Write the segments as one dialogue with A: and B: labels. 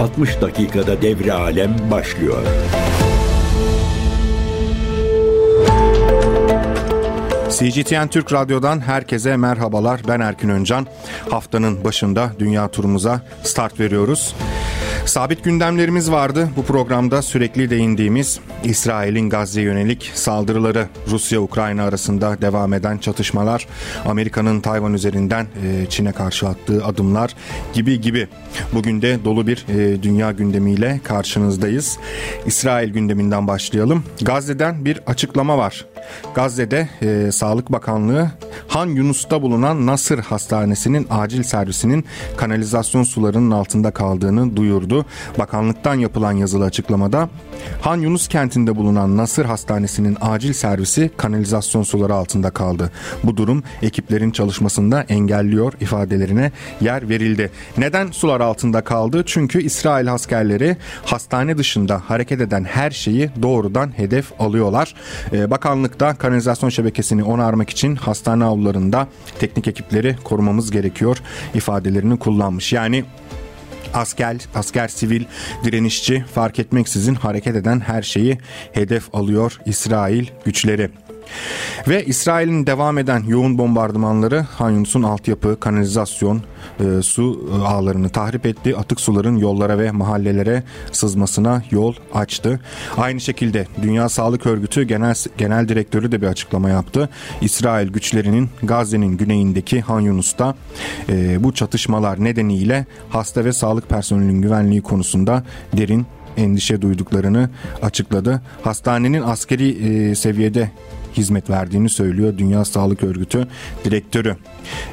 A: 60 dakikada devre alem başlıyor.
B: CGTN Türk Radyo'dan herkese merhabalar. Ben Erkin Öncan. Haftanın başında dünya turumuza start veriyoruz. Sabit gündemlerimiz vardı. Bu programda sürekli değindiğimiz İsrail'in Gazze yönelik saldırıları, Rusya-Ukrayna arasında devam eden çatışmalar, Amerika'nın Tayvan üzerinden e, Çin'e karşı attığı adımlar gibi gibi. Bugün de dolu bir e, dünya gündemiyle karşınızdayız. İsrail gündeminden başlayalım. Gazze'den bir açıklama var. Gazze'de e, Sağlık Bakanlığı Han Yunus'ta bulunan Nasır Hastanesi'nin acil servisinin kanalizasyon sularının altında kaldığını duyurdu. Bakanlıktan yapılan yazılı açıklamada Han Yunus kentinde bulunan Nasır Hastanesi'nin acil servisi kanalizasyon suları altında kaldı. Bu durum ekiplerin çalışmasında engelliyor ifadelerine yer verildi. Neden sular altında kaldı? Çünkü İsrail askerleri hastane dışında hareket eden her şeyi doğrudan hedef alıyorlar. Ee, bakanlıkta kanalizasyon şebekesini onarmak için hastane avlularında teknik ekipleri korumamız gerekiyor ifadelerini kullanmış. Yani asker, asker, sivil, direnişçi fark etmeksizin hareket eden her şeyi hedef alıyor İsrail güçleri. Ve İsrail'in devam eden yoğun bombardımanları Han Yunus'un altyapı, kanalizasyon, e, su e, ağlarını tahrip etti. Atık suların yollara ve mahallelere sızmasına yol açtı. Aynı şekilde Dünya Sağlık Örgütü Genel, Genel Direktörü de bir açıklama yaptı. İsrail güçlerinin Gazze'nin güneyindeki Han Yunus'ta e, bu çatışmalar nedeniyle hasta ve sağlık personelinin güvenliği konusunda derin endişe duyduklarını açıkladı. Hastanenin askeri e, seviyede hizmet verdiğini söylüyor Dünya Sağlık Örgütü direktörü.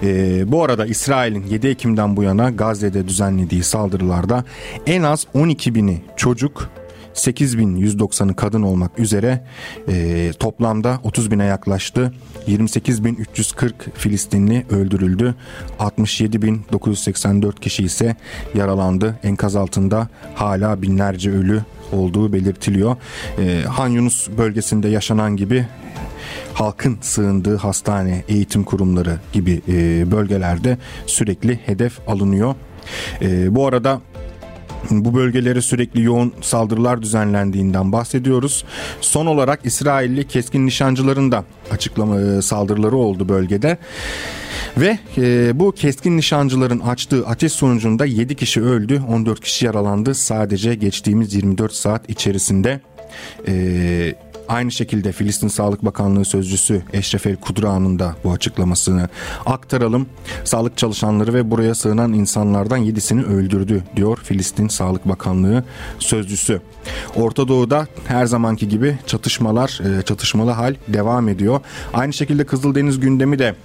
B: E, bu arada İsrail'in 7 Ekim'den bu yana Gazze'de düzenlediği saldırılarda en az 12 bini çocuk 8190'ı kadın olmak üzere e, toplamda 30 bine yaklaştı. 28.340 Filistinli öldürüldü. 67.984 kişi ise yaralandı. Enkaz altında hala binlerce ölü olduğu belirtiliyor. E, Han Yunus bölgesinde yaşanan gibi halkın sığındığı hastane, eğitim kurumları gibi e, bölgelerde sürekli hedef alınıyor. E, bu arada bu bölgelere sürekli yoğun saldırılar düzenlendiğinden bahsediyoruz. Son olarak İsrailli keskin nişancıların da açıklama e, saldırıları oldu bölgede. Ve e, bu keskin nişancıların açtığı ateş sonucunda 7 kişi öldü, 14 kişi yaralandı sadece geçtiğimiz 24 saat içerisinde. E, Aynı şekilde Filistin Sağlık Bakanlığı Sözcüsü Eşref El Kudra'nın da bu açıklamasını aktaralım. Sağlık çalışanları ve buraya sığınan insanlardan 7'sini öldürdü diyor Filistin Sağlık Bakanlığı Sözcüsü. Orta Doğu'da her zamanki gibi çatışmalar, e, çatışmalı hal devam ediyor. Aynı şekilde Kızıldeniz gündemi de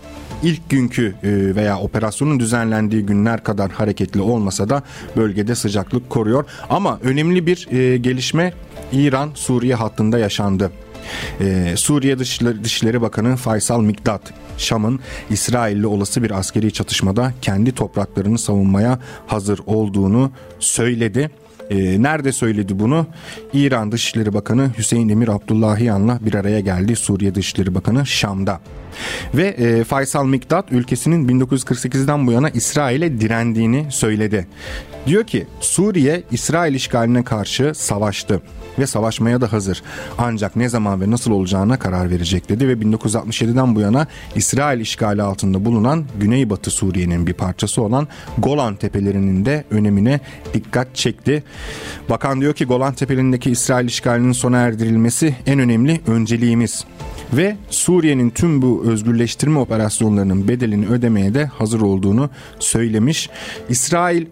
B: ilk günkü e, veya operasyonun düzenlendiği günler kadar hareketli olmasa da bölgede sıcaklık koruyor. Ama önemli bir e, gelişme İran-Suriye hattında yaşandı. Ee, Suriye Dışişleri, Dışişleri Bakanı Faysal Miktat, Şam'ın İsrail'le olası bir askeri çatışmada kendi topraklarını savunmaya hazır olduğunu söyledi. E, nerede söyledi bunu? İran Dışişleri Bakanı Hüseyin Emir Abdullahiyan'la bir araya geldi Suriye Dışişleri Bakanı Şam'da. Ve e, Faysal Miktat ülkesinin 1948'den bu yana İsrail'e direndiğini söyledi. Diyor ki Suriye İsrail işgaline karşı savaştı ve savaşmaya da hazır. Ancak ne zaman ve nasıl olacağına karar verecek dedi ve 1967'den bu yana İsrail işgali altında bulunan Güneybatı Suriye'nin bir parçası olan Golan Tepelerinin de önemine dikkat çekti. Bakan diyor ki Golan Tepelerindeki İsrail işgalinin sona erdirilmesi en önemli önceliğimiz ve Suriye'nin tüm bu özgürleştirme operasyonlarının bedelini ödemeye de hazır olduğunu söylemiş. İsrail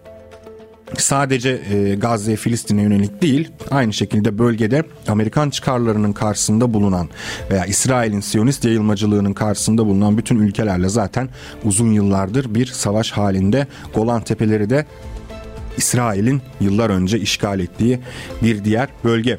B: sadece e, Gazze, Filistin'e yönelik değil, aynı şekilde bölgede Amerikan çıkarlarının karşısında bulunan veya İsrail'in Siyonist yayılmacılığının karşısında bulunan bütün ülkelerle zaten uzun yıllardır bir savaş halinde. Golan Tepeleri de İsrail'in yıllar önce işgal ettiği bir diğer bölge.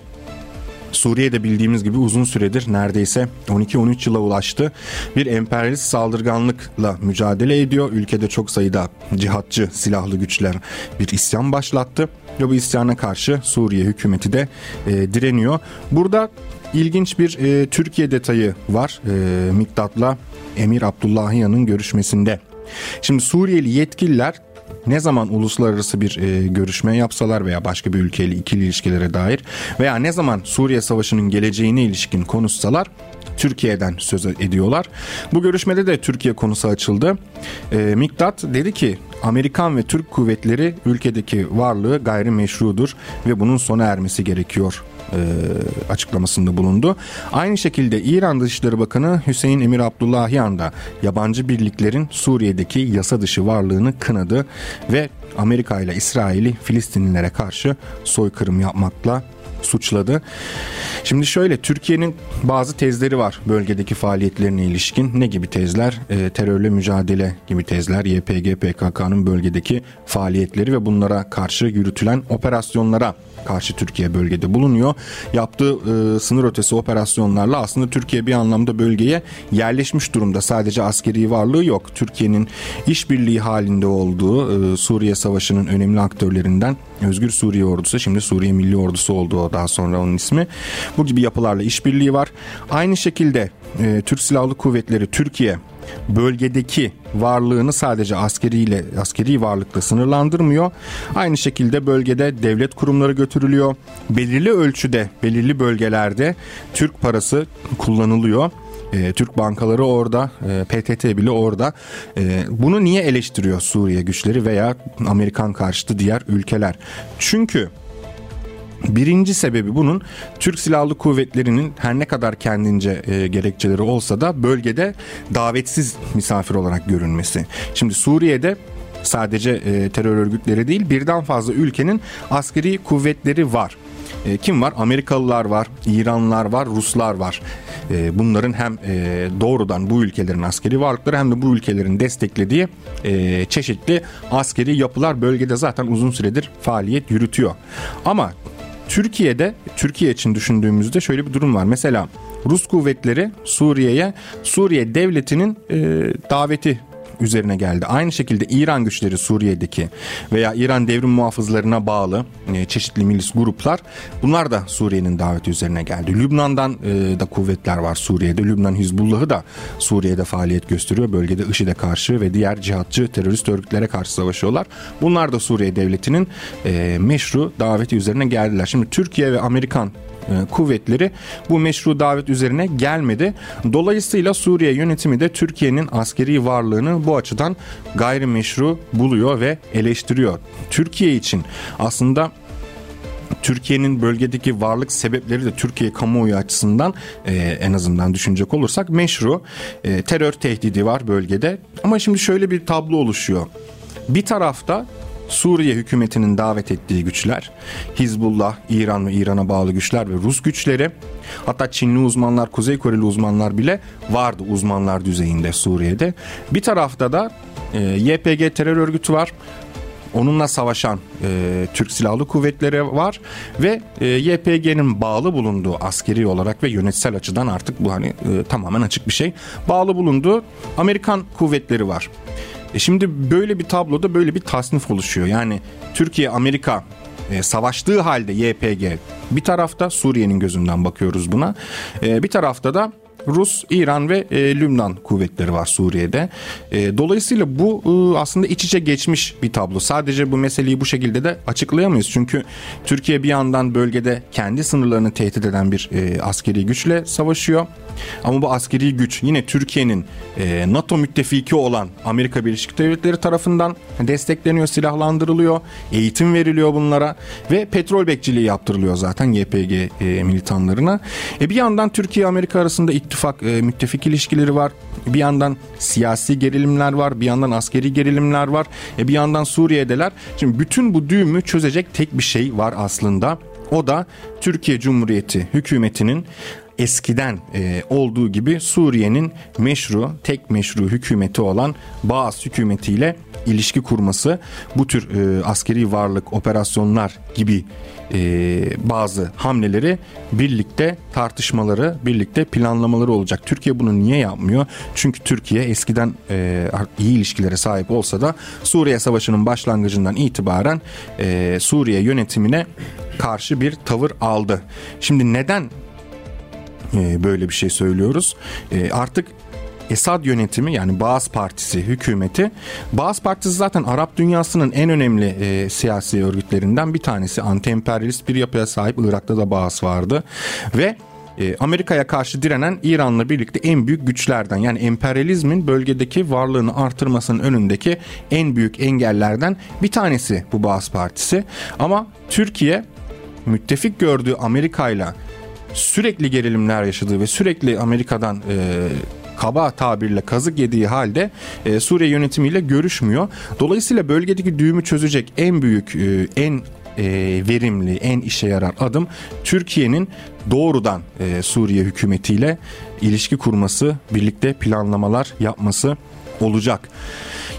B: Suriye'de bildiğimiz gibi uzun süredir neredeyse 12-13 yıla ulaştı. Bir emperyalist saldırganlıkla mücadele ediyor. Ülkede çok sayıda cihatçı silahlı güçler bir isyan başlattı. Ve bu isyana karşı Suriye hükümeti de e, direniyor. Burada ilginç bir e, Türkiye detayı var. E, Miktat'la Emir Abdullahiyan'ın görüşmesinde. Şimdi Suriyeli yetkililer ne zaman uluslararası bir e, görüşme yapsalar veya başka bir ülkeyle ikili ilişkilere dair veya ne zaman Suriye Savaşı'nın geleceğine ilişkin konuşsalar Türkiye'den söz ediyorlar. Bu görüşmede de Türkiye konusu açıldı. E, Miktat dedi ki Amerikan ve Türk kuvvetleri ülkedeki varlığı gayrimeşrudur ve bunun sona ermesi gerekiyor e, açıklamasında bulundu. Aynı şekilde İran Dışişleri Bakanı Hüseyin Emir Abdullahian da yabancı birliklerin Suriye'deki yasa dışı varlığını kınadı ve Amerika ile İsrail'i Filistinlilere karşı soykırım yapmakla suçladı. Şimdi şöyle Türkiye'nin bazı tezleri var bölgedeki faaliyetlerine ilişkin. Ne gibi tezler? E, terörle mücadele gibi tezler. YPG PKK'nın bölgedeki faaliyetleri ve bunlara karşı yürütülen operasyonlara karşı Türkiye bölgede bulunuyor. Yaptığı e, sınır ötesi operasyonlarla aslında Türkiye bir anlamda bölgeye yerleşmiş durumda. Sadece askeri varlığı yok. Türkiye'nin işbirliği halinde olduğu e, Suriye Savaşı'nın önemli aktörlerinden Özgür Suriye Ordusu şimdi Suriye Milli Ordusu oldu daha sonra onun ismi. Bu gibi yapılarla işbirliği var. Aynı şekilde e, Türk Silahlı Kuvvetleri Türkiye bölgedeki varlığını sadece askeriyle askeri varlıkla sınırlandırmıyor. Aynı şekilde bölgede devlet kurumları götürülüyor. Belirli ölçüde, belirli bölgelerde Türk parası kullanılıyor. E, Türk bankaları orada, e, PTT bile orada. E, bunu niye eleştiriyor Suriye güçleri veya Amerikan karşıtı diğer ülkeler? Çünkü Birinci sebebi bunun Türk Silahlı Kuvvetleri'nin her ne kadar kendince e, gerekçeleri olsa da bölgede davetsiz misafir olarak görünmesi. Şimdi Suriye'de sadece e, terör örgütleri değil birden fazla ülkenin askeri kuvvetleri var. E, kim var? Amerikalılar var, İranlılar var, Ruslar var. E, bunların hem e, doğrudan bu ülkelerin askeri varlıkları hem de bu ülkelerin desteklediği e, çeşitli askeri yapılar bölgede zaten uzun süredir faaliyet yürütüyor. Ama Türkiye'de Türkiye için düşündüğümüzde şöyle bir durum var. Mesela Rus kuvvetleri Suriye'ye Suriye devletinin e, daveti üzerine geldi. Aynı şekilde İran güçleri Suriye'deki veya İran devrim muhafızlarına bağlı e, çeşitli milis gruplar bunlar da Suriye'nin daveti üzerine geldi. Lübnan'dan e, da kuvvetler var Suriye'de. Lübnan Hizbullah'ı da Suriye'de faaliyet gösteriyor. Bölgede IŞİD'e karşı ve diğer cihatçı terörist örgütlere karşı savaşıyorlar. Bunlar da Suriye devletinin e, meşru daveti üzerine geldiler. Şimdi Türkiye ve Amerikan kuvvetleri bu meşru davet üzerine gelmedi. Dolayısıyla Suriye yönetimi de Türkiye'nin askeri varlığını bu açıdan gayrimeşru buluyor ve eleştiriyor. Türkiye için aslında Türkiye'nin bölgedeki varlık sebepleri de Türkiye kamuoyu açısından e, en azından düşünecek olursak meşru. E, terör tehdidi var bölgede ama şimdi şöyle bir tablo oluşuyor. Bir tarafta Suriye hükümetinin davet ettiği güçler, Hizbullah, İran ve İran'a bağlı güçler ve Rus güçleri, hatta Çinli uzmanlar, Kuzey Koreli uzmanlar bile vardı uzmanlar düzeyinde Suriye'de. Bir tarafta da e, YPG terör örgütü var. Onunla savaşan e, Türk Silahlı Kuvvetleri var ve e, YPG'nin bağlı bulunduğu askeri olarak ve yönetsel açıdan artık bu hani e, tamamen açık bir şey. Bağlı bulunduğu Amerikan kuvvetleri var. E şimdi böyle bir tabloda böyle bir tasnif oluşuyor. Yani Türkiye, Amerika e, savaştığı halde YPG bir tarafta Suriye'nin gözünden bakıyoruz buna. E, bir tarafta da Rus, İran ve e, Lübnan kuvvetleri var Suriye'de. E, dolayısıyla bu e, aslında iç içe geçmiş bir tablo. Sadece bu meseleyi bu şekilde de açıklayamayız. Çünkü Türkiye bir yandan bölgede kendi sınırlarını tehdit eden bir e, askeri güçle savaşıyor. Ama bu askeri güç yine Türkiye'nin e, NATO müttefiki olan Amerika Birleşik Devletleri tarafından destekleniyor, silahlandırılıyor, eğitim veriliyor bunlara ve petrol bekçiliği yaptırılıyor zaten YPG e, militanlarına. E, bir yandan Türkiye Amerika arasında ittifak e, müttefik ilişkileri var. Bir yandan siyasi gerilimler var, bir yandan askeri gerilimler var. E, bir yandan Suriye'deler. Şimdi bütün bu düğümü çözecek tek bir şey var aslında. O da Türkiye Cumhuriyeti hükümetinin eskiden e, olduğu gibi Suriye'nin meşru, tek meşru hükümeti olan Baas hükümetiyle ilişki kurması bu tür e, askeri varlık, operasyonlar gibi e, bazı hamleleri birlikte tartışmaları, birlikte planlamaları olacak. Türkiye bunu niye yapmıyor? Çünkü Türkiye eskiden e, iyi ilişkilere sahip olsa da Suriye Savaşı'nın başlangıcından itibaren e, Suriye yönetimine karşı bir tavır aldı. Şimdi neden böyle bir şey söylüyoruz? E, artık Esad yönetimi yani Baas Partisi hükümeti Baas Partisi zaten Arap dünyasının en önemli e, siyasi örgütlerinden bir tanesi. Anti-emperyalist bir yapıya sahip Irak'ta da Baas vardı ve e, Amerika'ya karşı direnen İran'la birlikte en büyük güçlerden yani emperyalizmin bölgedeki varlığını artırmasının önündeki en büyük engellerden bir tanesi bu Baas Partisi. Ama Türkiye müttefik gördüğü Amerika'yla sürekli gerilimler yaşadığı ve sürekli Amerika'dan e, kaba tabirle kazık yediği halde e, Suriye yönetimiyle görüşmüyor. Dolayısıyla bölgedeki düğümü çözecek en büyük, e, en e, verimli, en işe yarar adım Türkiye'nin doğrudan e, Suriye hükümetiyle ilişki kurması, birlikte planlamalar yapması olacak.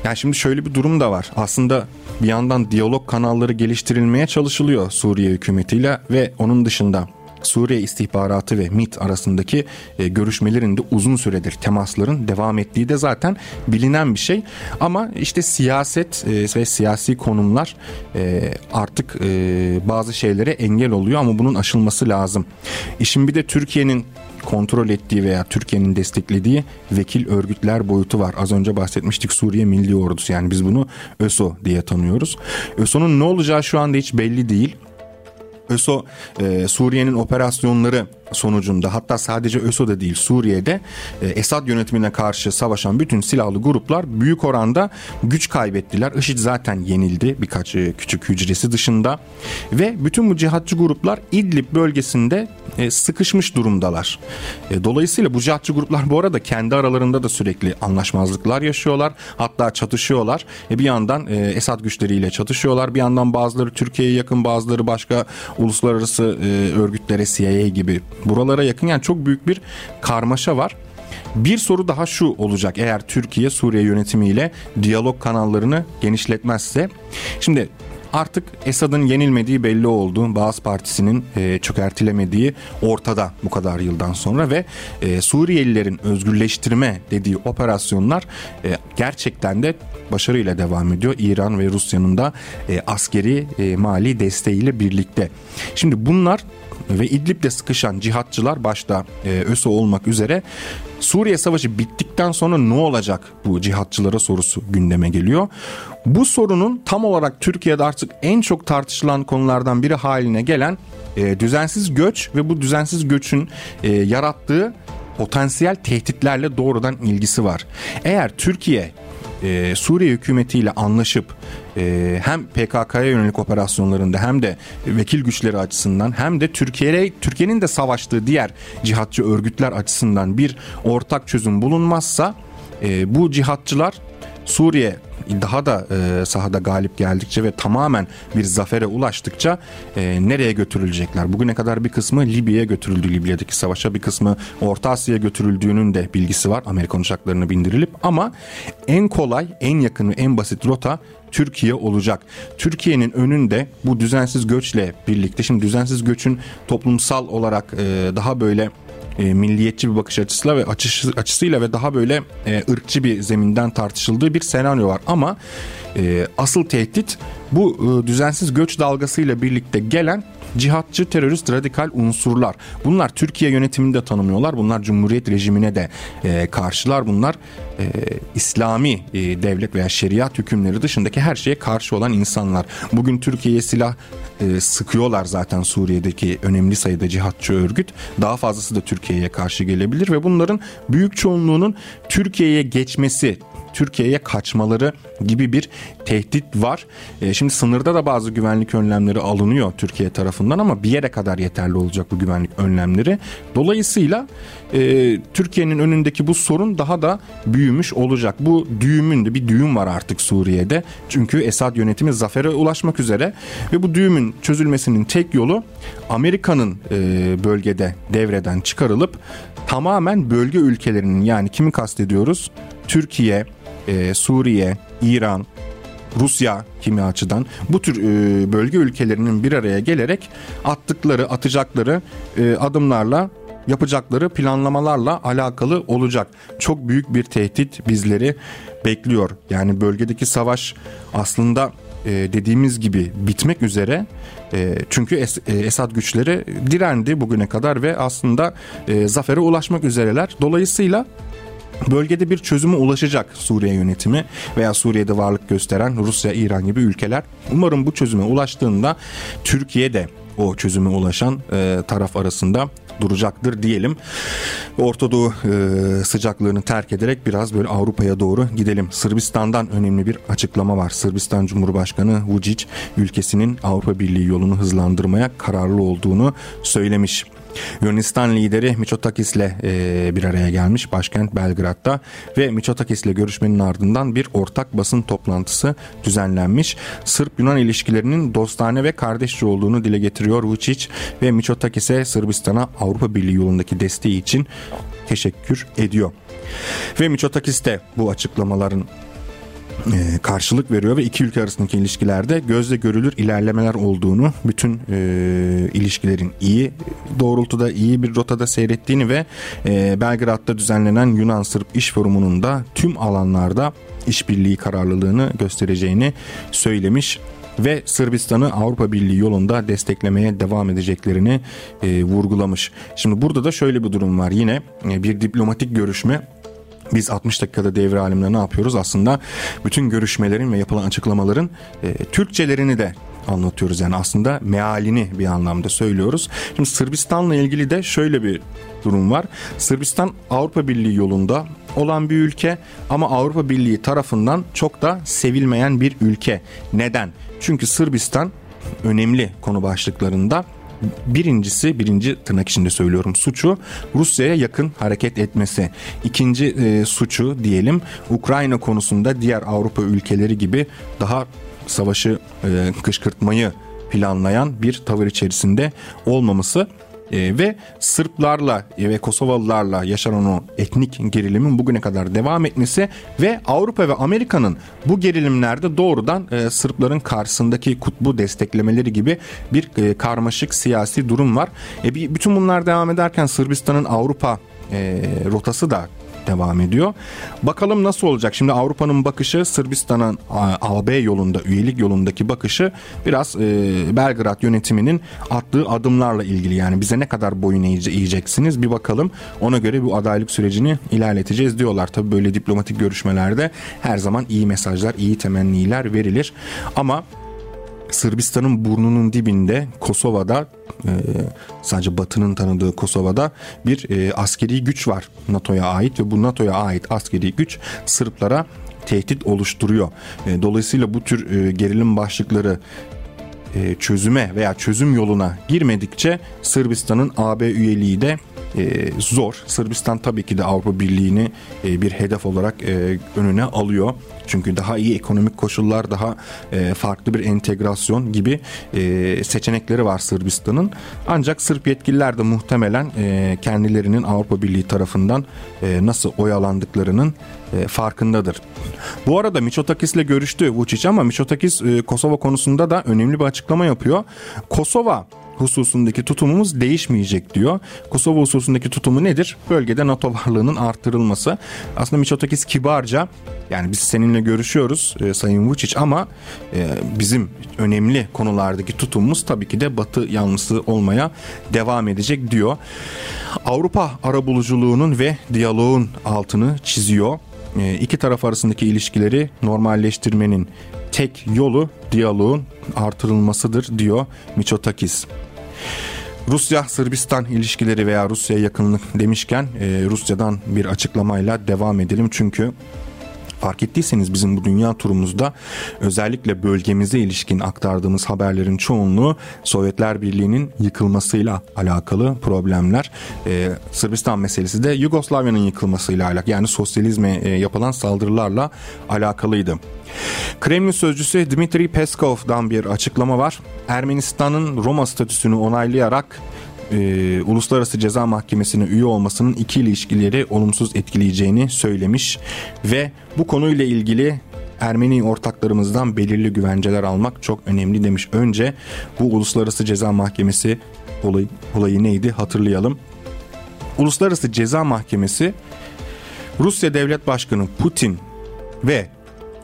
B: Yani şimdi şöyle bir durum da var. Aslında bir yandan diyalog kanalları geliştirilmeye çalışılıyor Suriye hükümetiyle ve onun dışında Suriye istihbaratı ve MIT arasındaki e, görüşmelerin de uzun süredir temasların devam ettiği de zaten bilinen bir şey. Ama işte siyaset e, ve siyasi konumlar e, artık e, bazı şeylere engel oluyor ama bunun aşılması lazım. İşin bir de Türkiye'nin kontrol ettiği veya Türkiye'nin desteklediği vekil örgütler boyutu var. Az önce bahsetmiştik Suriye Milli Ordusu yani biz bunu ÖSO diye tanıyoruz. ÖSO'nun ne olacağı şu anda hiç belli değil. ÖSO e, Suriye'nin operasyonları sonucunda hatta sadece ÖSO'da değil Suriye'de e, Esad yönetimine karşı savaşan bütün silahlı gruplar büyük oranda güç kaybettiler. IŞİD zaten yenildi birkaç e, küçük hücresi dışında ve bütün bu cihatçı gruplar İdlib bölgesinde e, sıkışmış durumdalar. Dolayısıyla bu cihatçı gruplar bu arada kendi aralarında da sürekli anlaşmazlıklar yaşıyorlar. Hatta çatışıyorlar. Bir yandan Esad güçleriyle çatışıyorlar. Bir yandan bazıları Türkiye'ye yakın bazıları başka uluslararası örgütlere CIA gibi buralara yakın yani çok büyük bir karmaşa var. Bir soru daha şu olacak eğer Türkiye Suriye yönetimiyle diyalog kanallarını genişletmezse. Şimdi artık Esad'ın yenilmediği belli oldu. Baas Partisi'nin e, çökertilemediği ortada bu kadar yıldan sonra ve e, Suriyelilerin özgürleştirme dediği operasyonlar e, gerçekten de başarıyla devam ediyor. İran ve Rusya'nın da e, askeri e, mali desteğiyle birlikte. Şimdi bunlar ve İdlib'de sıkışan cihatçılar başta e, ÖSO olmak üzere Suriye Savaşı bittikten sonra ne olacak bu cihatçılara sorusu gündeme geliyor. Bu sorunun tam olarak Türkiye'de artık en çok tartışılan konulardan biri haline gelen e, düzensiz göç ve bu düzensiz göçün e, yarattığı potansiyel tehditlerle doğrudan ilgisi var. Eğer Türkiye e, Suriye hükümetiyle anlaşıp e, hem PKK'ya yönelik operasyonlarında hem de vekil güçleri açısından hem de Türkiye'ye Türkiye'nin de savaştığı diğer cihatçı örgütler açısından bir ortak çözüm bulunmazsa e, bu cihatçılar Suriye daha da e, sahada galip geldikçe ve tamamen bir zafere ulaştıkça e, nereye götürülecekler? Bugüne kadar bir kısmı Libya'ya götürüldü Libya'daki savaşa bir kısmı Orta Asya'ya götürüldüğünün de bilgisi var Amerikan uçaklarını bindirilip ama en kolay en yakını en basit rota Türkiye olacak. Türkiye'nin önünde bu düzensiz göçle birlikte şimdi düzensiz göçün toplumsal olarak e, daha böyle e, milliyetçi bir bakış açısıyla ve açısı, açısıyla ve daha böyle e, ırkçı bir zeminden tartışıldığı bir senaryo var. Ama e, asıl tehdit bu e, düzensiz göç dalgasıyla birlikte gelen cihatçı terörist radikal unsurlar. Bunlar Türkiye yönetimini de tanımıyorlar. Bunlar Cumhuriyet rejimine de e, karşılar. Bunlar e, İslami e, devlet veya şeriat hükümleri dışındaki her şeye karşı olan insanlar. Bugün Türkiye'ye silah e, sıkıyorlar zaten Suriye'deki önemli sayıda cihatçı örgüt. Daha fazlası da Türkiye'ye karşı gelebilir ve bunların büyük çoğunluğunun Türkiye'ye geçmesi, Türkiye'ye kaçmaları gibi bir tehdit var. E, şimdi sınırda da bazı güvenlik önlemleri alınıyor Türkiye tarafından ama bir yere kadar yeterli olacak bu güvenlik önlemleri. Dolayısıyla e, Türkiye'nin önündeki bu sorun daha da büyümüş olacak. Bu düğümün de bir düğüm var artık Suriye'de. Çünkü Esad yönetimi zafere ulaşmak üzere ve bu düğümün çözülmesinin tek yolu Amerika'nın e, bölgede devreden çıkarılıp tamamen bölge ülkelerinin yani kimi kastediyoruz? Türkiye, e, Suriye, İran, Rusya kimi açıdan bu tür e, bölge ülkelerinin bir araya gelerek attıkları, atacakları e, adımlarla yapacakları planlamalarla alakalı olacak. Çok büyük bir tehdit bizleri bekliyor. Yani bölgedeki savaş aslında e, dediğimiz gibi bitmek üzere. E, çünkü e, Esad güçleri direndi bugüne kadar ve aslında zafere ulaşmak üzereler. Dolayısıyla Bölgede bir çözüme ulaşacak Suriye yönetimi veya Suriye'de varlık gösteren Rusya, İran gibi ülkeler. Umarım bu çözüme ulaştığında Türkiye de o çözüme ulaşan e, taraf arasında duracaktır diyelim. Orta Doğu e, sıcaklığını terk ederek biraz böyle Avrupa'ya doğru gidelim. Sırbistan'dan önemli bir açıklama var. Sırbistan Cumhurbaşkanı Vučić ülkesinin Avrupa Birliği yolunu hızlandırmaya kararlı olduğunu söylemiş. Yunanistan lideri Mitsotakis ile e, bir araya gelmiş başkent Belgrad'da ve Mitsotakis ile görüşmenin ardından bir ortak basın toplantısı düzenlenmiş. Sırp-Yunan ilişkilerinin dostane ve kardeşçe olduğunu dile getiriyor Vučić ve Mitsotakis'e Sırbistan'a Avrupa Birliği yolundaki desteği için teşekkür ediyor. Ve Mitsotakis de bu açıklamaların e, karşılık veriyor ve iki ülke arasındaki ilişkilerde gözle görülür ilerlemeler olduğunu, bütün e, ilişkilerin iyi doğrultuda, iyi bir rotada seyrettiğini ve e, Belgrad'da düzenlenen Yunan-Sırp İş Forumu'nun da tüm alanlarda işbirliği kararlılığını göstereceğini söylemiş ve Sırbistan'ı Avrupa Birliği yolunda desteklemeye devam edeceklerini e, vurgulamış. Şimdi burada da şöyle bir durum var. Yine e, bir diplomatik görüşme biz 60 dakikada devre alimle ne yapıyoruz? Aslında bütün görüşmelerin ve yapılan açıklamaların e, Türkçelerini de anlatıyoruz. Yani aslında mealini bir anlamda söylüyoruz. Şimdi Sırbistan'la ilgili de şöyle bir durum var. Sırbistan Avrupa Birliği yolunda olan bir ülke ama Avrupa Birliği tarafından çok da sevilmeyen bir ülke. Neden? Çünkü Sırbistan önemli konu başlıklarında birincisi birinci tırnak içinde söylüyorum suçu Rusya'ya yakın hareket etmesi. İkinci e, suçu diyelim Ukrayna konusunda diğer Avrupa ülkeleri gibi daha savaşı e, kışkırtmayı planlayan bir tavır içerisinde olmaması e, ve Sırplarla ve Kosovalılarla yaşanan o etnik gerilimin bugüne kadar devam etmesi ve Avrupa ve Amerika'nın bu gerilimlerde doğrudan e, Sırpların karşısındaki kutbu desteklemeleri gibi bir e, karmaşık siyasi durum var. E, bütün bunlar devam ederken Sırbistan'ın Avrupa e, rotası da devam ediyor. Bakalım nasıl olacak? Şimdi Avrupa'nın bakışı Sırbistan'ın AB yolunda, üyelik yolundaki bakışı biraz e, Belgrad yönetiminin attığı adımlarla ilgili. Yani bize ne kadar boyun eğeceksiniz bir bakalım. Ona göre bu adaylık sürecini ilerleteceğiz diyorlar. Tabii böyle diplomatik görüşmelerde her zaman iyi mesajlar, iyi temenniler verilir. Ama Sırbistan'ın burnunun dibinde Kosova'da e, sadece Batı'nın tanıdığı Kosova'da bir e, askeri güç var NATO'ya ait ve bu NATO'ya ait askeri güç Sırplara tehdit oluşturuyor. E, dolayısıyla bu tür e, gerilim başlıkları e, çözüme veya çözüm yoluna girmedikçe Sırbistan'ın AB üyeliği de e, zor. Sırbistan tabii ki de Avrupa Birliği'ni e, bir hedef olarak e, önüne alıyor. Çünkü daha iyi ekonomik koşullar, daha e, farklı bir entegrasyon gibi seçenekleri var Sırbistan'ın. Ancak Sırp yetkililer de muhtemelen kendilerinin Avrupa Birliği tarafından nasıl oyalandıklarının farkındadır. Bu arada Miçotakis ile görüştü Vučić ama Miçotakis Kosova konusunda da önemli bir açıklama yapıyor. Kosova hususundaki tutumumuz değişmeyecek diyor. Kosova hususundaki tutumu nedir? Bölgede NATO varlığının artırılması. Aslında Miçotakis kibarca yani biz seninle görüşüyoruz e, Sayın Vučić ama e, bizim önemli konulardaki tutumumuz tabii ki de Batı yanlısı olmaya devam edecek diyor. Avrupa arabuluculuğunun ve diyaloğun altını çiziyor. E, iki taraf arasındaki ilişkileri normalleştirmenin tek yolu diyaloğun artırılmasıdır diyor Miçotakis. Rusya-Sırbistan ilişkileri veya Rusya yakınlık demişken e, Rusya'dan bir açıklamayla devam edelim. Çünkü fark ettiyseniz bizim bu dünya turumuzda özellikle bölgemize ilişkin aktardığımız haberlerin çoğunluğu Sovyetler Birliği'nin yıkılmasıyla alakalı problemler. Ee, Sırbistan meselesi de Yugoslavya'nın yıkılmasıyla alakalı yani sosyalizme e, yapılan saldırılarla alakalıydı. Kremlin sözcüsü Dmitri Peskov'dan bir açıklama var. Ermenistan'ın Roma statüsünü onaylayarak e, Uluslararası Ceza Mahkemesi'ne üye olmasının iki ilişkileri olumsuz etkileyeceğini söylemiş ve bu konuyla ilgili Ermeni ortaklarımızdan belirli güvenceler almak çok önemli demiş. Önce bu Uluslararası Ceza Mahkemesi olayı, olayı neydi hatırlayalım. Uluslararası Ceza Mahkemesi Rusya Devlet Başkanı Putin ve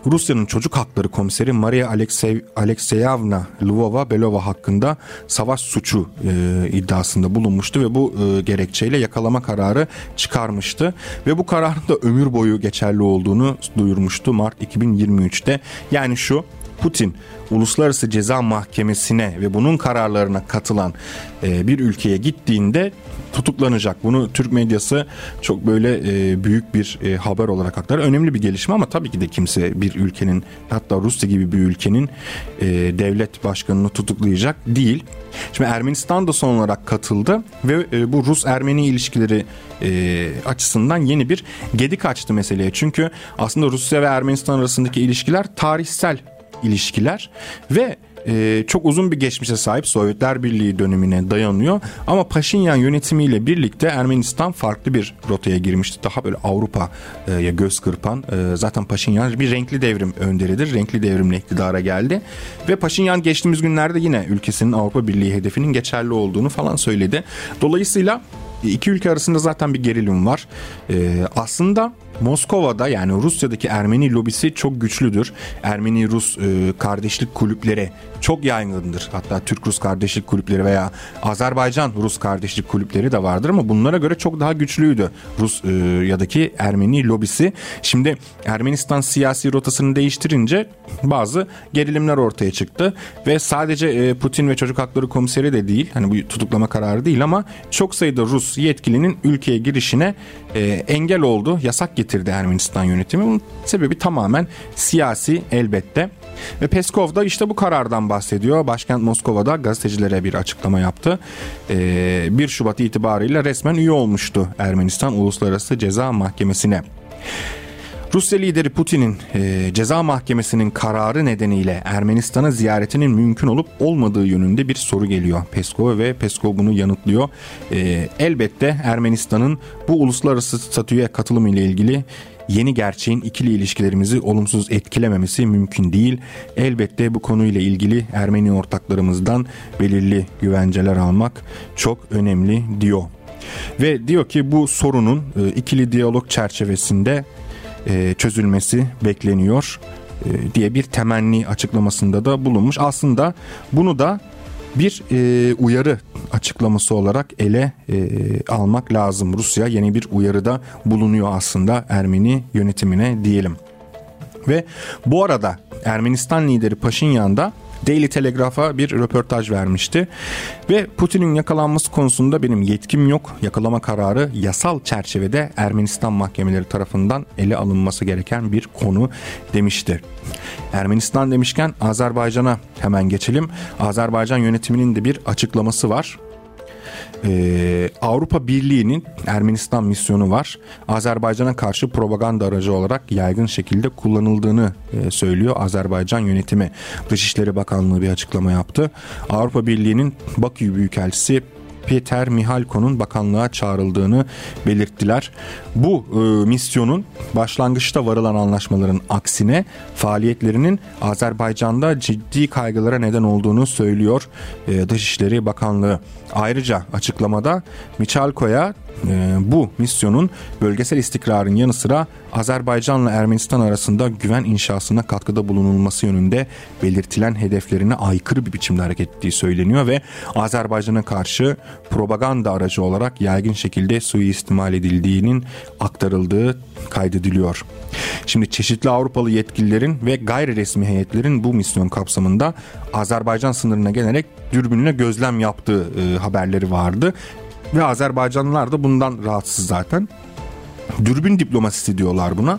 B: Rusya'nın çocuk hakları komiseri Maria Alexey, Alexeyevna Lvova Belova hakkında savaş suçu e, iddiasında bulunmuştu ve bu e, gerekçeyle yakalama kararı çıkarmıştı ve bu kararın da ömür boyu geçerli olduğunu duyurmuştu Mart 2023'te. Yani şu Putin Uluslararası Ceza Mahkemesi'ne ve bunun kararlarına katılan e, bir ülkeye gittiğinde tutuklanacak. Bunu Türk medyası çok böyle e, büyük bir e, haber olarak aktarır. Önemli bir gelişme ama tabii ki de kimse bir ülkenin hatta Rusya gibi bir ülkenin devlet başkanını tutuklayacak değil. Şimdi Ermenistan da son olarak katıldı ve bu Rus-Ermeni ilişkileri açısından yeni bir gedik açtı meseleye. Çünkü aslında Rusya ve Ermenistan arasındaki ilişkiler tarihsel ilişkiler ve e, çok uzun bir geçmişe sahip Sovyetler Birliği dönemine dayanıyor. Ama Paşinyan yönetimiyle birlikte Ermenistan farklı bir rotaya girmişti. Daha böyle Avrupa'ya göz kırpan. E, zaten Paşinyan bir renkli devrim önderidir. Renkli devrimle iktidara geldi. Ve Paşinyan geçtiğimiz günlerde yine ülkesinin Avrupa Birliği hedefinin geçerli olduğunu falan söyledi. Dolayısıyla iki ülke arasında zaten bir gerilim var. Ee, aslında Moskova'da yani Rusya'daki Ermeni lobisi çok güçlüdür. Ermeni-Rus e, kardeşlik kulüpleri çok yaygındır. Hatta Türk-Rus kardeşlik kulüpleri veya Azerbaycan-Rus kardeşlik kulüpleri de vardır ama bunlara göre çok daha güçlüydü Rus e, yadaki Ermeni lobisi. Şimdi Ermenistan siyasi rotasını değiştirince bazı gerilimler ortaya çıktı ve sadece e, Putin ve Çocuk Hakları Komiseri de değil hani bu tutuklama kararı değil ama çok sayıda Rus yetkilinin ülkeye girişine e, engel oldu. Yasak getirdi Ermenistan yönetimi. Bunun sebebi tamamen siyasi elbette. Ve Peskov da işte bu karardan bahsediyor. Başkent Moskova'da gazetecilere bir açıklama yaptı. Ee, 1 Şubat itibariyle resmen üye olmuştu Ermenistan Uluslararası Ceza Mahkemesi'ne. Rusya lideri Putin'in e, ceza mahkemesinin kararı nedeniyle Ermenistan'a ziyaretinin mümkün olup olmadığı yönünde bir soru geliyor Peskov ve Peskov bunu yanıtlıyor. E, elbette Ermenistan'ın bu uluslararası statüye katılımı ile ilgili yeni gerçeğin ikili ilişkilerimizi olumsuz etkilememesi mümkün değil. Elbette bu konuyla ilgili Ermeni ortaklarımızdan belirli güvenceler almak çok önemli diyor. Ve diyor ki bu sorunun e, ikili diyalog çerçevesinde e, çözülmesi bekleniyor e, diye bir temenni açıklamasında da bulunmuş. Aslında bunu da bir e, uyarı açıklaması olarak ele e, almak lazım. Rusya yeni bir uyarıda bulunuyor aslında Ermeni yönetimine diyelim. Ve bu arada Ermenistan lideri Paşinyan da Daily Telegraph'a bir röportaj vermişti. Ve Putin'in yakalanması konusunda benim yetkim yok. Yakalama kararı yasal çerçevede Ermenistan mahkemeleri tarafından ele alınması gereken bir konu demişti. Ermenistan demişken Azerbaycan'a hemen geçelim. Azerbaycan yönetiminin de bir açıklaması var. Ee, Avrupa Birliği'nin Ermenistan misyonu var. Azerbaycan'a karşı propaganda aracı olarak yaygın şekilde kullanıldığını e, söylüyor Azerbaycan yönetimi. Dışişleri Bakanlığı bir açıklama yaptı. Avrupa Birliği'nin Bakü Büyükelçisi Peter Mihalko'nun bakanlığa çağrıldığını belirttiler. Bu e, misyonun başlangıçta varılan anlaşmaların aksine faaliyetlerinin Azerbaycan'da ciddi kaygılara neden olduğunu söylüyor e, Dışişleri Bakanlığı. Ayrıca açıklamada Michalko'ya e, bu misyonun bölgesel istikrarın yanı sıra Azerbaycan'la Ermenistan arasında güven inşasına katkıda bulunulması yönünde belirtilen hedeflerine aykırı bir biçimde hareket ettiği söyleniyor ve Azerbaycan'a karşı propaganda aracı olarak yaygın şekilde suistimal edildiğinin aktarıldığı kaydediliyor. Şimdi çeşitli Avrupalı yetkililerin ve gayri resmi heyetlerin bu misyon kapsamında Azerbaycan sınırına gelerek dürbünle gözlem yaptığı e, haberleri vardı. Ve Azerbaycanlılar da bundan rahatsız zaten. Dürbün diplomasisi diyorlar buna.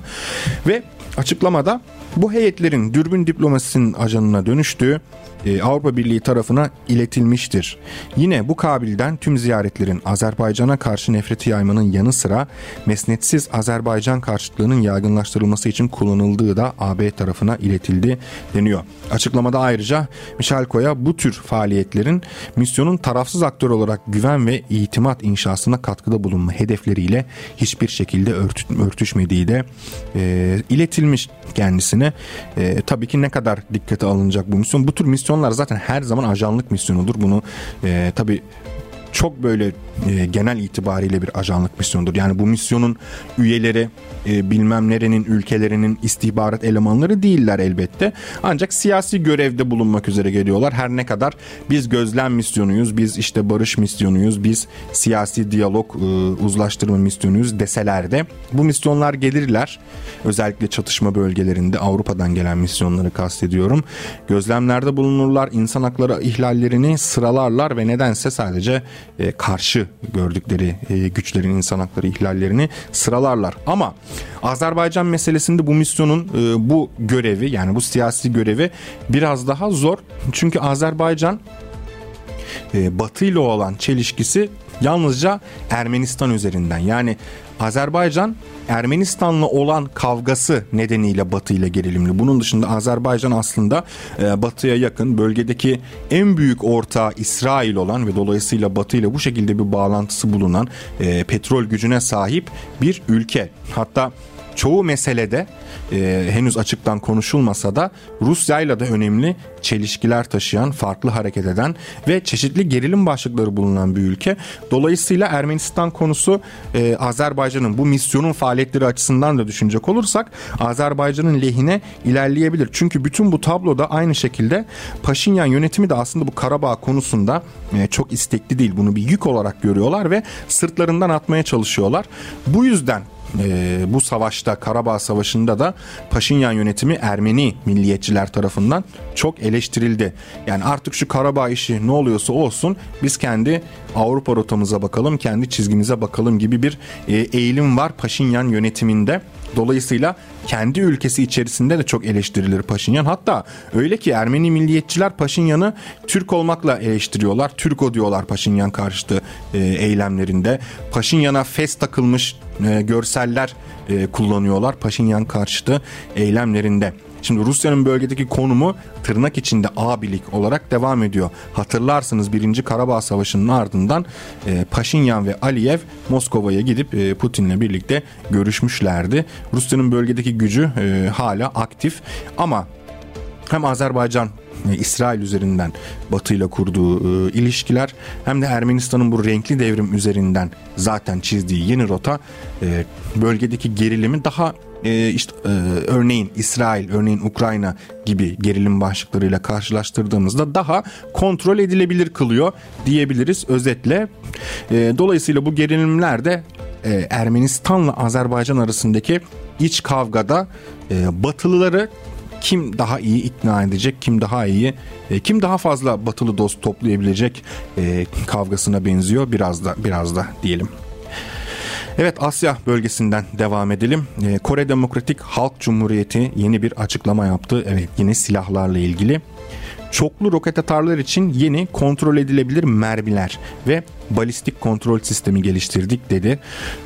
B: Ve açıklamada bu heyetlerin dürbün diplomasisinin ajanına dönüştüğü e, Avrupa Birliği tarafına iletilmiştir. Yine bu kabilden tüm ziyaretlerin Azerbaycan'a karşı nefreti yaymanın yanı sıra mesnetsiz Azerbaycan karşıtlığının yaygınlaştırılması için kullanıldığı da AB tarafına iletildi deniyor. Açıklamada ayrıca Mişalko'ya bu tür faaliyetlerin misyonun tarafsız aktör olarak güven ve itimat inşasına katkıda bulunma hedefleriyle hiçbir şekilde örtüşmediği de e, iletilmiş kendisine. E, tabii ki ne kadar dikkate alınacak bu misyon? Bu tür misyon misyonlar zaten her zaman ajanlık misyonudur. Bunu e, tabi çok böyle e, genel itibariyle bir ajanlık misyonudur. Yani bu misyonun üyeleri e, bilmem nerenin ülkelerinin istihbarat elemanları değiller elbette. Ancak siyasi görevde bulunmak üzere geliyorlar. Her ne kadar biz gözlem misyonuyuz, biz işte barış misyonuyuz, biz siyasi diyalog e, uzlaştırma misyonuyuz deseler de bu misyonlar gelirler. Özellikle çatışma bölgelerinde Avrupa'dan gelen misyonları kastediyorum. Gözlemlerde bulunurlar, insan hakları ihlallerini sıralarlar ve nedense sadece e, karşı gördükleri e, güçlerin insan hakları ihlallerini sıralarlar. Ama Azerbaycan meselesinde bu misyonun e, bu görevi yani bu siyasi görevi biraz daha zor. Çünkü Azerbaycan e, Batı ile olan çelişkisi yalnızca Ermenistan üzerinden. Yani Azerbaycan Ermenistan'la olan kavgası nedeniyle Batı ile gerilimli. Bunun dışında Azerbaycan aslında e, Batı'ya yakın bölgedeki en büyük ortağı İsrail olan ve dolayısıyla Batı ile bu şekilde bir bağlantısı bulunan e, petrol gücüne sahip bir ülke. Hatta çoğu meselede e, henüz açıktan konuşulmasa da Rusya ile de önemli çelişkiler taşıyan, farklı hareket eden ve çeşitli gerilim başlıkları bulunan bir ülke. Dolayısıyla Ermenistan konusu e, Azerbaycan'ın bu misyonun faaliyetleri açısından da düşünecek olursak Azerbaycan'ın lehine ilerleyebilir. Çünkü bütün bu tabloda aynı şekilde Paşinyan yönetimi de aslında bu Karabağ konusunda e, çok istekli değil. Bunu bir yük olarak görüyorlar ve sırtlarından atmaya çalışıyorlar. Bu yüzden e, bu savaşta Karabağ Savaşı'nda da Paşinyan yönetimi Ermeni milliyetçiler tarafından çok eleştirildi. Yani artık şu Karabağ işi ne oluyorsa olsun biz kendi Avrupa rotamıza bakalım, kendi çizgimize bakalım gibi bir e, eğilim var Paşinyan yönetiminde. Dolayısıyla kendi ülkesi içerisinde de çok eleştirilir Paşinyan. Hatta öyle ki Ermeni milliyetçiler Paşinyan'ı Türk olmakla eleştiriyorlar. Türko diyorlar Paşinyan karşıtı e, eylemlerinde. Paşinyan'a fes takılmış e, görseller e, kullanıyorlar Paşinyan karşıtı eylemlerinde. Şimdi Rusya'nın bölgedeki konumu tırnak içinde abilik olarak devam ediyor. Hatırlarsınız 1. Karabağ Savaşı'nın ardından e, Paşinyan ve Aliyev Moskova'ya gidip e, Putin'le birlikte görüşmüşlerdi. Rusya'nın bölgedeki gücü e, hala aktif ama hem Azerbaycan e, İsrail üzerinden Batı ile kurduğu e, ilişkiler hem de Ermenistan'ın bu renkli devrim üzerinden zaten çizdiği yeni rota e, bölgedeki gerilimi daha e, işte e, örneğin İsrail, örneğin Ukrayna gibi gerilim başlıklarıyla karşılaştırdığımızda daha kontrol edilebilir kılıyor diyebiliriz özetle. E, dolayısıyla bu gerilimler de e, Ermenistan'la Azerbaycan arasındaki iç kavgada e, Batılıları kim daha iyi ikna edecek, kim daha iyi, e, kim daha fazla batılı dost toplayabilecek e, kavgasına benziyor biraz da biraz da diyelim. Evet Asya bölgesinden devam edelim. Ee, Kore Demokratik Halk Cumhuriyeti yeni bir açıklama yaptı. Evet yine silahlarla ilgili. Çoklu roket atarlar için yeni kontrol edilebilir mermiler ve balistik kontrol sistemi geliştirdik dedi.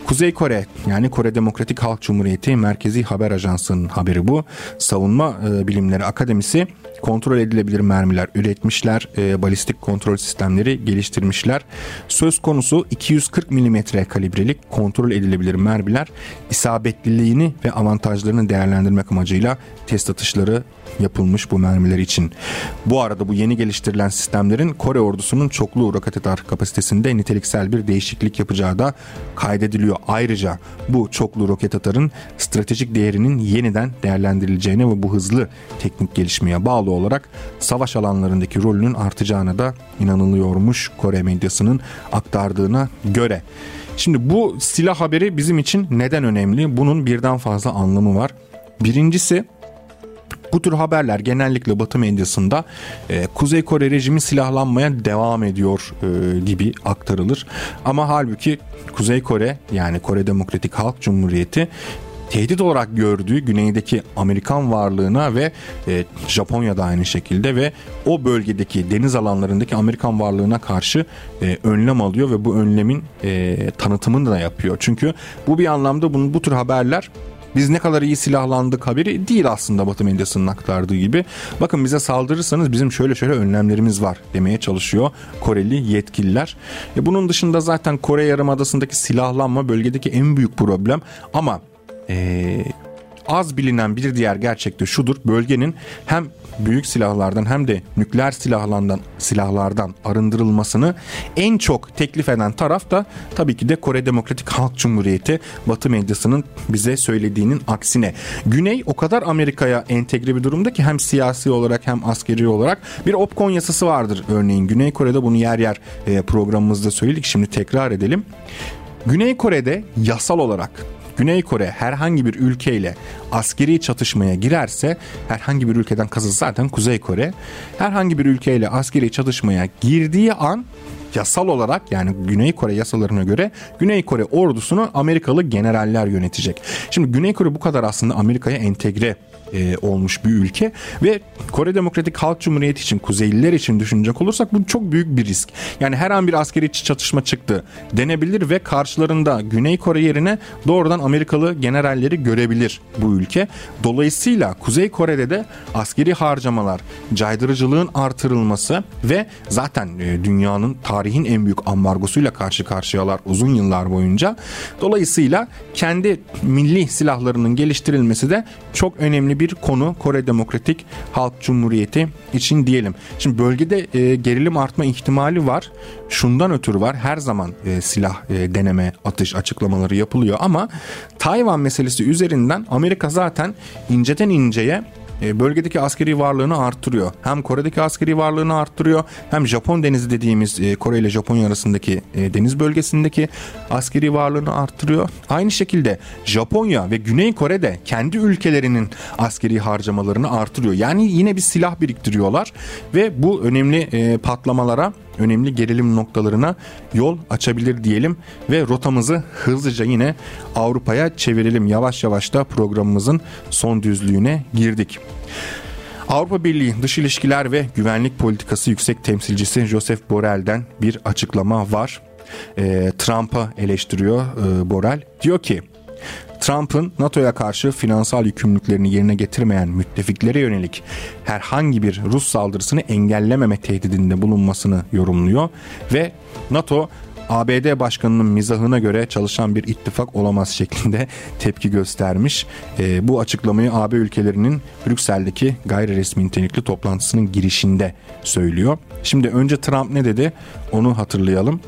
B: Kuzey Kore yani Kore Demokratik Halk Cumhuriyeti Merkezi Haber Ajansı'nın haberi bu. Savunma e, Bilimleri Akademisi kontrol edilebilir mermiler üretmişler, e, balistik kontrol sistemleri geliştirmişler. Söz konusu 240 mm kalibrelik kontrol edilebilir mermiler isabetliliğini ve avantajlarını değerlendirmek amacıyla test atışları yapılmış bu mermiler için. Bu arada bu yeni geliştirilen sistemlerin Kore ordusunun çoklu roket atar kapasitesinde niteliksel bir değişiklik yapacağı da kaydediliyor. Ayrıca bu çoklu roket atarın stratejik değerinin yeniden değerlendirileceğine ve bu hızlı teknik gelişmeye bağlı olarak savaş alanlarındaki rolünün artacağına da inanılıyormuş Kore medyasının aktardığına göre. Şimdi bu silah haberi bizim için neden önemli? Bunun birden fazla anlamı var. Birincisi bu tür haberler genellikle Batı medyasında e, Kuzey Kore rejimi silahlanmaya devam ediyor e, gibi aktarılır. Ama halbuki Kuzey Kore yani Kore Demokratik Halk Cumhuriyeti tehdit olarak gördüğü güneydeki Amerikan varlığına ve e, Japonya'da aynı şekilde ve o bölgedeki deniz alanlarındaki Amerikan varlığına karşı e, önlem alıyor ve bu önlemin e, tanıtımını da yapıyor. Çünkü bu bir anlamda bunun bu tür haberler biz ne kadar iyi silahlandık haberi değil aslında Batı medyasının aktardığı gibi. Bakın bize saldırırsanız bizim şöyle şöyle önlemlerimiz var demeye çalışıyor Koreli yetkililer. E bunun dışında zaten Kore Yarımadası'ndaki silahlanma bölgedeki en büyük problem ama ee, az bilinen bir diğer gerçek de şudur. Bölgenin hem büyük silahlardan hem de nükleer silahlardan silahlardan arındırılmasını en çok teklif eden taraf da tabii ki de Kore Demokratik Halk Cumhuriyeti Batı medyasının bize söylediğinin aksine. Güney o kadar Amerika'ya entegre bir durumda ki hem siyasi olarak hem askeri olarak bir OPCON yasası vardır örneğin. Güney Kore'de bunu yer yer e, programımızda söyledik. Şimdi tekrar edelim. Güney Kore'de yasal olarak Güney Kore herhangi bir ülkeyle askeri çatışmaya girerse herhangi bir ülkeden kasıt zaten Kuzey Kore herhangi bir ülkeyle askeri çatışmaya girdiği an yasal olarak yani Güney Kore yasalarına göre Güney Kore ordusunu Amerikalı generaller yönetecek. Şimdi Güney Kore bu kadar aslında Amerika'ya entegre e, olmuş bir ülke ve Kore Demokratik Halk Cumhuriyeti için Kuzeyliler için düşünecek olursak bu çok büyük bir risk. Yani her an bir askeri çatışma çıktı denebilir ve karşılarında Güney Kore yerine doğrudan Amerikalı generalleri görebilir bu ülke. Dolayısıyla Kuzey Kore'de de askeri harcamalar, caydırıcılığın artırılması ve zaten e, dünyanın tarihin en büyük ambargosuyla karşı karşıyalar uzun yıllar boyunca. Dolayısıyla kendi milli silahlarının geliştirilmesi de çok önemli bir konu Kore Demokratik Halk Cumhuriyeti için diyelim. Şimdi bölgede e, gerilim artma ihtimali var. Şundan ötürü var. Her zaman e, silah e, deneme, atış açıklamaları yapılıyor ama Tayvan meselesi üzerinden Amerika zaten inceden inceye bölgedeki askeri varlığını arttırıyor. Hem Kore'deki askeri varlığını arttırıyor hem Japon denizi dediğimiz e, Kore ile Japonya arasındaki e, deniz bölgesindeki askeri varlığını arttırıyor. Aynı şekilde Japonya ve Güney Kore'de kendi ülkelerinin askeri harcamalarını artırıyor. Yani yine bir silah biriktiriyorlar ve bu önemli patlamalara önemli gerilim noktalarına yol açabilir diyelim ve rotamızı hızlıca yine Avrupa'ya çevirelim. Yavaş yavaş da programımızın son düzlüğüne girdik. Avrupa Birliği Dış İlişkiler ve Güvenlik Politikası Yüksek Temsilcisi Joseph Borrell'den bir açıklama var. E, Trump'a eleştiriyor e, Borrell. Diyor ki Trump'ın NATO'ya karşı finansal yükümlülüklerini yerine getirmeyen müttefiklere yönelik herhangi bir Rus saldırısını engellememe tehdidinde bulunmasını yorumluyor ve NATO ABD başkanının mizahına göre çalışan bir ittifak olamaz şeklinde tepki göstermiş. E, bu açıklamayı AB ülkelerinin Brüksel'deki gayri resmi nitelikli toplantısının girişinde söylüyor. Şimdi önce Trump ne dedi onu hatırlayalım.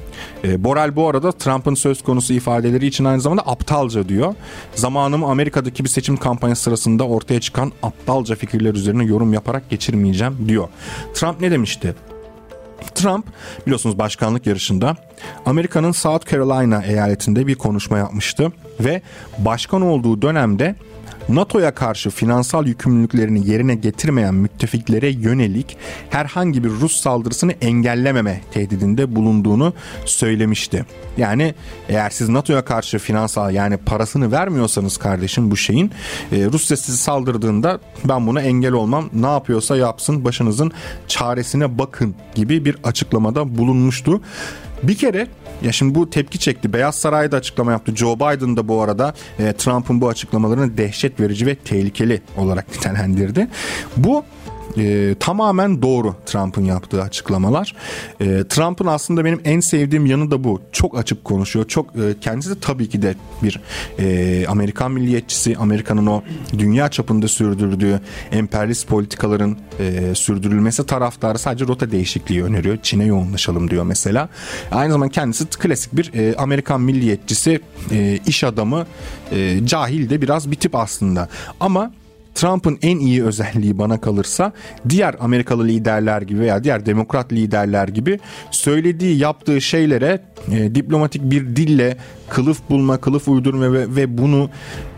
B: E, Borel bu arada Trump'ın söz konusu ifadeleri için aynı zamanda aptalca diyor. Zamanımı Amerika'daki bir seçim kampanyası sırasında ortaya çıkan aptalca fikirler üzerine yorum yaparak geçirmeyeceğim diyor. Trump ne demişti? Trump biliyorsunuz başkanlık yarışında Amerika'nın South Carolina eyaletinde bir konuşma yapmıştı ve başkan olduğu dönemde NATO'ya karşı finansal yükümlülüklerini yerine getirmeyen müttefiklere yönelik herhangi bir Rus saldırısını engellememe tehdidinde bulunduğunu söylemişti. Yani eğer siz NATO'ya karşı finansal yani parasını vermiyorsanız kardeşim bu şeyin e, Rusya sizi saldırdığında ben buna engel olmam ne yapıyorsa yapsın başınızın çaresine bakın gibi bir açıklamada bulunmuştu. Bir kere ya şimdi bu tepki çekti. Beyaz Saray da açıklama yaptı. Joe Biden da bu arada e, Trump'ın bu açıklamalarını dehşet verici ve tehlikeli olarak nitelendirdi. Bu e, tamamen doğru Trump'ın yaptığı açıklamalar. E, Trump'ın aslında benim en sevdiğim yanı da bu. Çok açık konuşuyor. Çok e, kendisi de tabii ki de bir e, Amerikan milliyetçisi. Amerika'nın o dünya çapında sürdürdüğü emperyalist politikaların e, sürdürülmesi taraftarı sadece rota değişikliği öneriyor. Çin'e yoğunlaşalım diyor mesela. Aynı zamanda kendisi klasik bir e, Amerikan milliyetçisi, e, iş adamı, e, cahil de biraz bir tip aslında. Ama Trump'ın en iyi özelliği bana kalırsa diğer Amerikalı liderler gibi veya diğer demokrat liderler gibi söylediği yaptığı şeylere e, diplomatik bir dille kılıf bulma, kılıf uydurma ve, ve bunu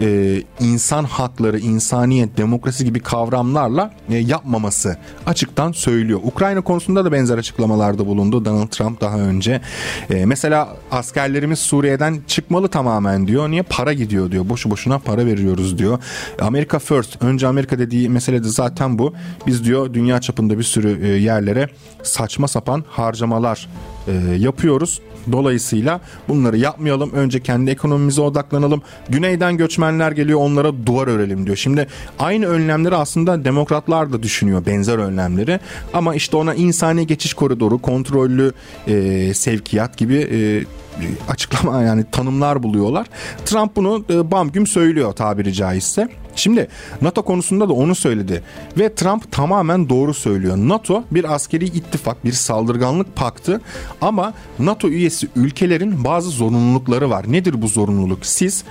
B: e, insan hakları, insaniyet, demokrasi gibi kavramlarla e, yapmaması açıktan söylüyor. Ukrayna konusunda da benzer açıklamalarda bulundu Donald Trump daha önce. E, mesela askerlerimiz Suriye'den çıkmalı tamamen diyor. Niye? Para gidiyor diyor. Boşu boşuna para veriyoruz diyor. Amerika first. Önce Amerika dediği mesele de zaten bu. Biz diyor dünya çapında bir sürü e, yerlere saçma sapan harcamalar e, yapıyoruz. Dolayısıyla bunları yapmayalım. Önce kendi ekonomimize odaklanalım. Güneyden göçmenler geliyor onlara duvar örelim diyor. Şimdi aynı önlemleri aslında demokratlar da düşünüyor benzer önlemleri. Ama işte ona insani geçiş koridoru, kontrollü e, sevkiyat gibi e, açıklama yani tanımlar buluyorlar. Trump bunu e, bam güm söylüyor tabiri caizse. Şimdi NATO konusunda da onu söyledi ve Trump tamamen doğru söylüyor. NATO bir askeri ittifak, bir saldırganlık paktı ama NATO üyesi ülkelerin bazı zorunlulukları var. Nedir bu zorunluluk? Siz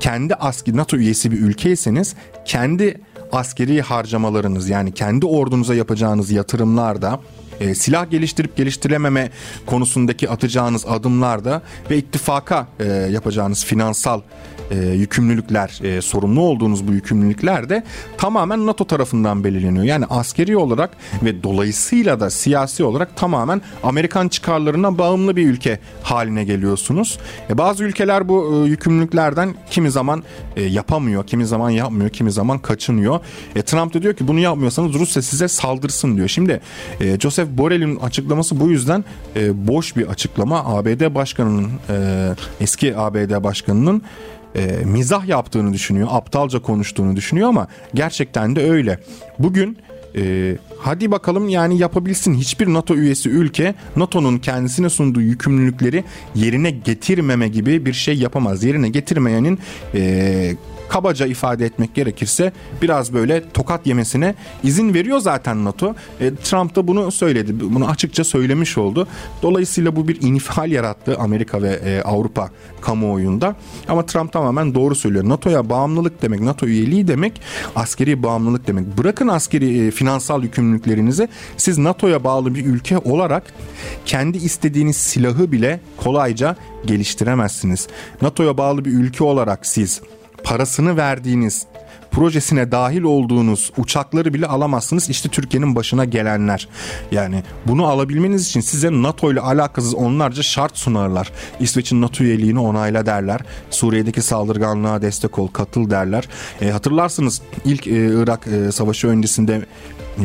B: kendi askeri NATO üyesi bir ülkeyseniz kendi askeri harcamalarınız yani kendi ordunuza yapacağınız yatırımlarda e, silah geliştirip geliştirememe konusundaki atacağınız adımlarda ve ittifaka e, yapacağınız finansal e, yükümlülükler, e, sorumlu olduğunuz bu yükümlülükler de tamamen NATO tarafından belirleniyor. Yani askeri olarak ve dolayısıyla da siyasi olarak tamamen Amerikan çıkarlarına bağımlı bir ülke haline geliyorsunuz. E, bazı ülkeler bu e, yükümlülüklerden kimi zaman e, yapamıyor, kimi zaman yapmıyor, kimi zaman kaçınıyor. E, Trump da diyor ki bunu yapmıyorsanız Rusya size saldırsın diyor. Şimdi e, Joseph Borrell'in açıklaması bu yüzden e, boş bir açıklama. ABD başkanının e, eski ABD başkanının e, mizah yaptığını düşünüyor, aptalca konuştuğunu düşünüyor ama gerçekten de öyle. Bugün e, hadi bakalım yani yapabilsin hiçbir NATO üyesi ülke NATO'nun kendisine sunduğu yükümlülükleri yerine getirmeme gibi bir şey yapamaz. Yerine getirmeyenin e, kabaca ifade etmek gerekirse biraz böyle tokat yemesine izin veriyor zaten NATO. E, Trump da bunu söyledi. Bunu açıkça söylemiş oldu. Dolayısıyla bu bir infial yarattı Amerika ve e, Avrupa kamuoyunda. Ama Trump tamamen doğru söylüyor. NATO'ya bağımlılık demek, NATO üyeliği demek askeri bağımlılık demek. Bırakın askeri e, finansal yükümlülüklerinizi siz NATO'ya bağlı bir ülke olarak kendi istediğiniz silahı bile kolayca geliştiremezsiniz. NATO'ya bağlı bir ülke olarak siz parasını verdiğiniz projesine dahil olduğunuz uçakları bile alamazsınız. İşte Türkiye'nin başına gelenler. Yani bunu alabilmeniz için size NATO ile alakasız onlarca şart sunarlar. İsveç'in NATO üyeliğini onayla derler. Suriye'deki saldırganlığa destek ol, katıl derler. E, hatırlarsınız ilk e, Irak e, savaşı öncesinde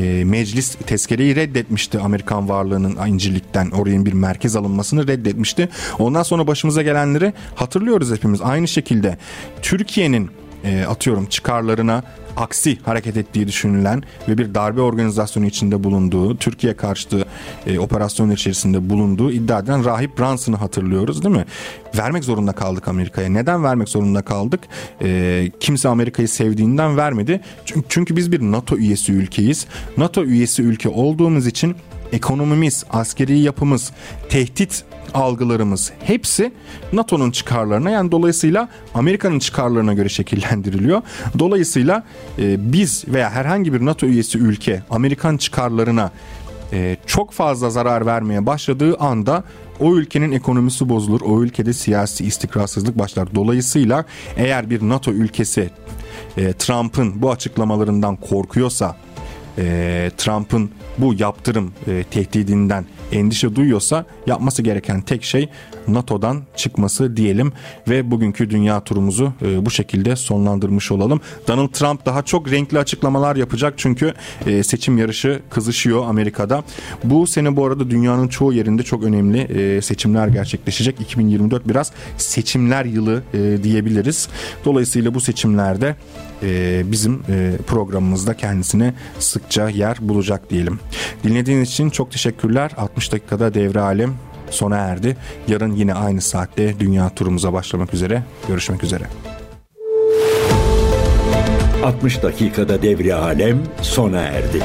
B: e, meclis tezkereyi reddetmişti Amerikan varlığının İncirlik'ten oraya bir merkez alınmasını reddetmişti. Ondan sonra başımıza gelenleri hatırlıyoruz hepimiz. Aynı şekilde Türkiye'nin e, atıyorum çıkarlarına aksi hareket ettiği düşünülen ve bir darbe organizasyonu içinde bulunduğu, Türkiye karşıtı e, operasyon içerisinde bulunduğu iddia eden Rahip Branson'ı hatırlıyoruz değil mi? Vermek zorunda kaldık Amerika'ya. Neden vermek zorunda kaldık? E, kimse Amerika'yı sevdiğinden vermedi. Çünkü, çünkü biz bir NATO üyesi ülkeyiz. NATO üyesi ülke olduğumuz için ekonomimiz, askeri yapımız, tehdit algılarımız hepsi NATO'nun çıkarlarına yani dolayısıyla Amerika'nın çıkarlarına göre şekillendiriliyor. Dolayısıyla e, biz veya herhangi bir NATO üyesi ülke Amerikan çıkarlarına e, çok fazla zarar vermeye başladığı anda o ülkenin ekonomisi bozulur. O ülkede siyasi istikrarsızlık başlar. Dolayısıyla eğer bir NATO ülkesi e, Trump'ın bu açıklamalarından korkuyorsa e, Trump'ın bu yaptırım e, tehdidinden endişe duyuyorsa yapması gereken tek şey NATO'dan çıkması diyelim ve bugünkü dünya turumuzu e, bu şekilde sonlandırmış olalım. Donald Trump daha çok renkli açıklamalar yapacak çünkü e, seçim yarışı kızışıyor Amerika'da. Bu sene bu arada dünyanın çoğu yerinde çok önemli e, seçimler gerçekleşecek. 2024 biraz seçimler yılı e, diyebiliriz. Dolayısıyla bu seçimlerde e, bizim e, programımızda kendisine sıkça yer bulacak diyelim. Dinlediğiniz için çok teşekkürler. 60 dakikada devre alem sona erdi. Yarın yine aynı saatte dünya turumuza başlamak üzere. Görüşmek üzere.
A: 60 dakikada devre alem sona erdi.